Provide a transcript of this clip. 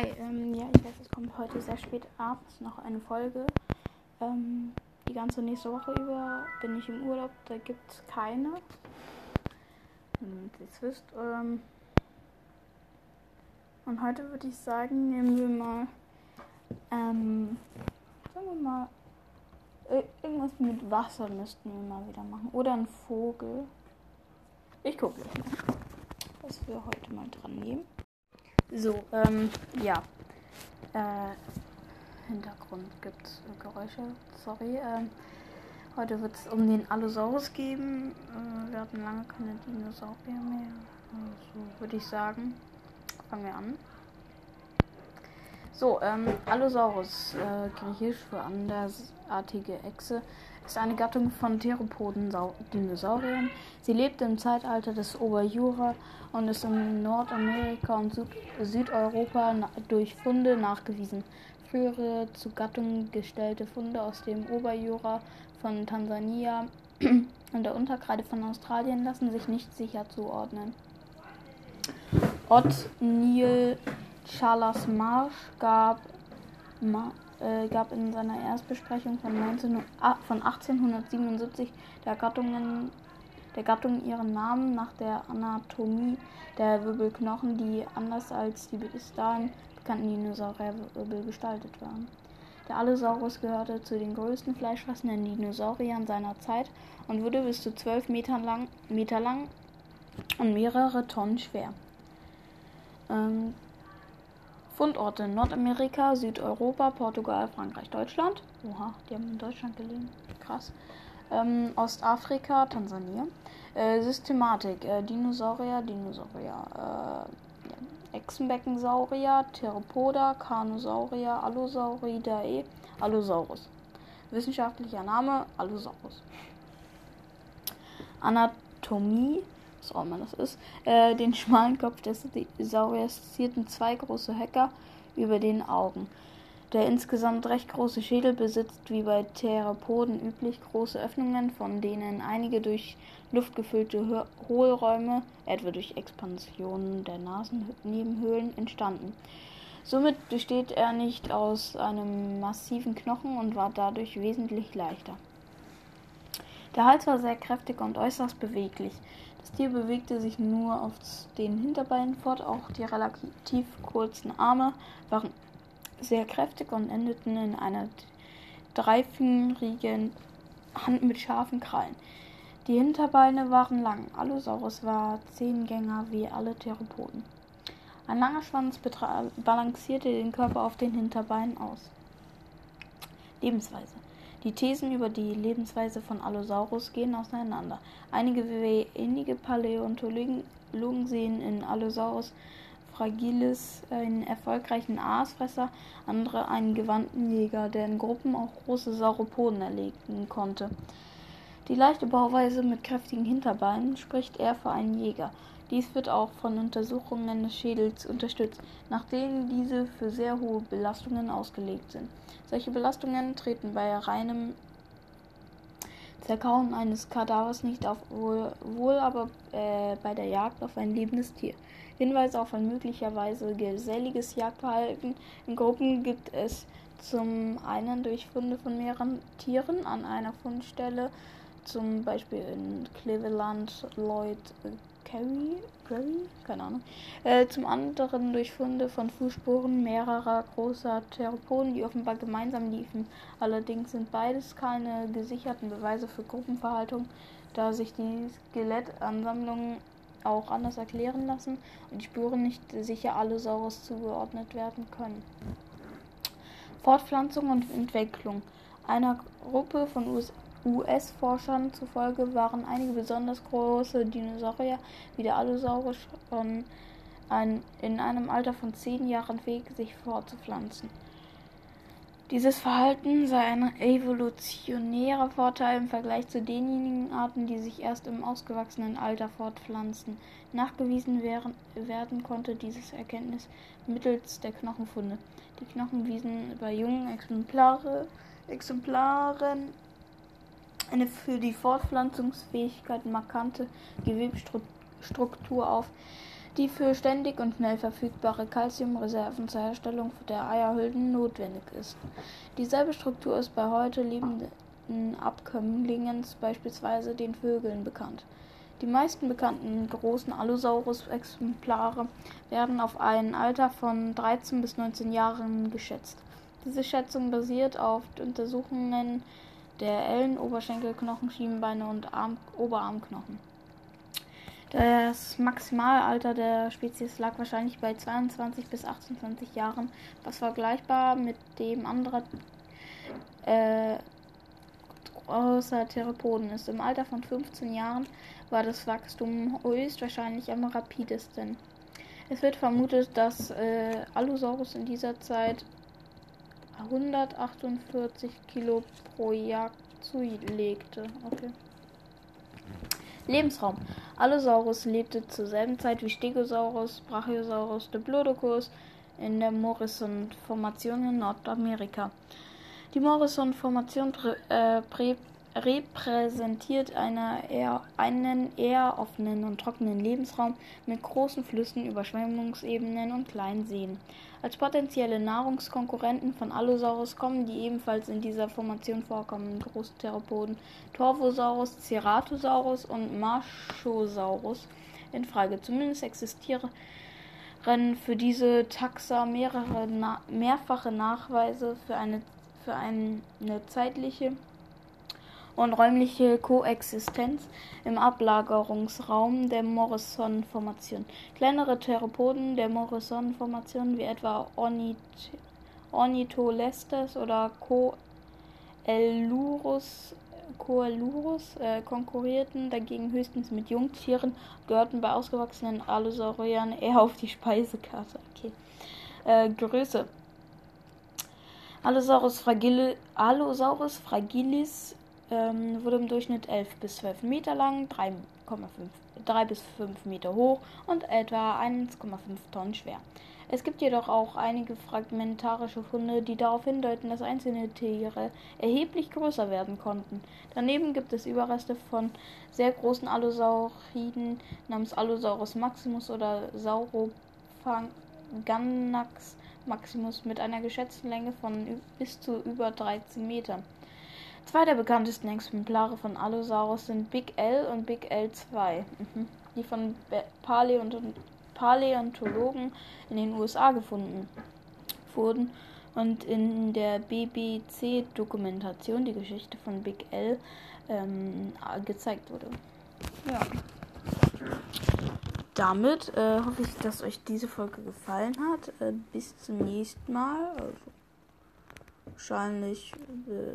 Hi, ähm, ja, ich weiß, es kommt heute sehr spät abends noch eine Folge. Ähm, die ganze nächste Woche über bin ich im Urlaub, da gibt es keine. Ihr es wisst. Ähm, und heute würde ich sagen, nehmen wir mal, ähm, sagen wir mal, irgendwas mit Wasser müssten wir mal wieder machen. Oder ein Vogel. Ich gucke gleich mal, was wir heute mal dran nehmen. So, ähm, ja. Äh, Hintergrund gibt es Geräusche. Sorry. Ähm, heute wird es um den Allosaurus geben. Äh, wir hatten lange keine Dinosaurier mehr. Also würde ich sagen, fangen wir an. So, ähm, Allosaurus, äh, griechisch für andersartige Echse, ist eine Gattung von Theropoden-Dinosauriern. Sie lebt im Zeitalter des Oberjura und ist in Nordamerika und Süd Südeuropa durch Funde nachgewiesen. Frühere zu Gattung gestellte Funde aus dem Oberjura von Tansania und der Unterkreide von Australien lassen sich nicht sicher zuordnen. Ott Neil Charles Marsh gab äh, gab in seiner Erstbesprechung von, 19, ah, von 1877 der, Gattungen, der Gattung ihren Namen nach der Anatomie der Wirbelknochen, die anders als die bis dahin bekannten Dinosaurierwirbel gestaltet waren. Der Allosaurus gehörte zu den größten fleischfressenden Dinosauriern seiner Zeit und wurde bis zu 12 Meter lang, Meter lang und mehrere Tonnen schwer. Ähm, Fundorte Nordamerika, Südeuropa, Portugal, Frankreich, Deutschland. Oha, die haben in Deutschland gelegen. Krass. Ähm, Ostafrika, Tansania. Äh, Systematik: äh, Dinosaurier, Dinosaurier, äh. Echsenbeckensaurier, Theropoda, Carnosaurier, Allosauridae, Allosaurus. Wissenschaftlicher Name: Allosaurus. Anatomie: was auch immer das ist, äh, den schmalen Kopf des Sauriers zierten zwei große Höcker über den Augen. Der insgesamt recht große Schädel besitzt wie bei Theropoden üblich große Öffnungen, von denen einige durch Luft gefüllte Hohlräume, etwa durch Expansionen der Nasennebenhöhlen, entstanden. Somit besteht er nicht aus einem massiven Knochen und war dadurch wesentlich leichter. Der Hals war sehr kräftig und äußerst beweglich. Das Tier bewegte sich nur auf den Hinterbeinen fort, auch die relativ kurzen Arme waren sehr kräftig und endeten in einer dreifinger Hand mit scharfen Krallen. Die Hinterbeine waren lang. Allosaurus war Zehengänger wie alle Theropoden. Ein langer Schwanz balancierte den Körper auf den Hinterbeinen aus. Lebensweise. Die Thesen über die Lebensweise von Allosaurus gehen auseinander. Einige wenige Paläontologen sehen in Allosaurus fragilis einen erfolgreichen Aasfresser, andere einen gewandten Jäger, der in Gruppen auch große Sauropoden erlegen konnte. Die leichte Bauweise mit kräftigen Hinterbeinen spricht eher für einen Jäger. Dies wird auch von Untersuchungen des Schädels unterstützt, nach denen diese für sehr hohe Belastungen ausgelegt sind. Solche Belastungen treten bei reinem Zerkauen eines Kadavers nicht auf, wohl, wohl aber äh, bei der Jagd auf ein lebendes Tier. Hinweise auf ein möglicherweise geselliges Jagdverhalten in Gruppen gibt es zum einen durch Funde von mehreren Tieren an einer Fundstelle, zum Beispiel in Cleveland Lloyd Carey, Carey? keine Ahnung. Äh, zum anderen durch Funde von Fußspuren mehrerer großer Theropoden, die offenbar gemeinsam liefen. Allerdings sind beides keine gesicherten Beweise für Gruppenverhaltung, da sich die Skelettansammlungen auch anders erklären lassen und die Spuren nicht sicher Allosaurus zugeordnet werden können. Fortpflanzung und Entwicklung. Einer Gruppe von US US-Forschern zufolge waren einige besonders große Dinosaurier wie der Allosaurus schon ein, in einem Alter von zehn Jahren fähig, sich fortzupflanzen. Dieses Verhalten sei ein evolutionärer Vorteil im Vergleich zu denjenigen Arten, die sich erst im ausgewachsenen Alter fortpflanzen. Nachgewiesen werden, werden konnte dieses Erkenntnis mittels der Knochenfunde. Die Knochen wiesen bei jungen Exemplare, Exemplaren eine für die Fortpflanzungsfähigkeit markante Gewebsstruktur auf, die für ständig und schnell verfügbare Calciumreserven zur Herstellung der Eierhüllen notwendig ist. Dieselbe Struktur ist bei heute lebenden Abkömmlingen, beispielsweise den Vögeln, bekannt. Die meisten bekannten großen Allosaurus-Exemplare werden auf ein Alter von 13 bis 19 Jahren geschätzt. Diese Schätzung basiert auf Untersuchungen der Ellen, Oberschenkelknochen, Schienbeine und Arm Oberarmknochen. Das Maximalalter der Spezies lag wahrscheinlich bei 22 bis 28 Jahren, was vergleichbar mit dem anderer äh, außer Theropoden ist. Im Alter von 15 Jahren war das Wachstum höchstwahrscheinlich am rapidesten. Es wird vermutet, dass äh, Allosaurus in dieser Zeit 148 Kilo pro Jahr zulegte. Okay. Lebensraum. Allosaurus lebte zur selben Zeit wie Stegosaurus, Brachiosaurus, Diplodocus in der Morrison-Formation in Nordamerika. Die Morrison-Formation äh, repräsentiert eher, einen eher offenen und trockenen Lebensraum mit großen Flüssen, Überschwemmungsebenen und kleinen Seen. Als potenzielle Nahrungskonkurrenten von Allosaurus kommen die ebenfalls in dieser Formation vorkommenden großen Theropoden Torvosaurus, Ceratosaurus und Marchosaurus in Frage. Zumindest existieren für diese Taxa mehrere mehrfache Nachweise für eine für eine zeitliche und räumliche Koexistenz im Ablagerungsraum der Morrison-Formation. Kleinere Theropoden der Morrison-Formation wie etwa Ornith Ornitholestes oder Coelurus, Coelurus äh, konkurrierten dagegen höchstens mit Jungtieren, gehörten bei ausgewachsenen Allosauriern eher auf die Speisekarte. Okay. Äh, Größe Allosaurus, fragile, Allosaurus fragilis ähm, wurde im Durchschnitt 11 bis 12 Meter lang, 3,5 3 bis 5 Meter hoch und etwa 1,5 Tonnen schwer. Es gibt jedoch auch einige fragmentarische Funde, die darauf hindeuten, dass einzelne Tiere erheblich größer werden konnten. Daneben gibt es Überreste von sehr großen Allosauriden namens Allosaurus maximus oder Saurophaganax Maximus mit einer geschätzten Länge von bis zu über 13 Metern. Zwei der bekanntesten Exemplare von Allosaurus sind Big L und Big L2, mhm, die von Paläontologen in den USA gefunden wurden und in der BBC-Dokumentation die Geschichte von Big L ähm, gezeigt wurde. Ja damit äh, hoffe ich, dass euch diese Folge gefallen hat. Äh, bis zum nächsten Mal. Also, wahrscheinlich. Äh,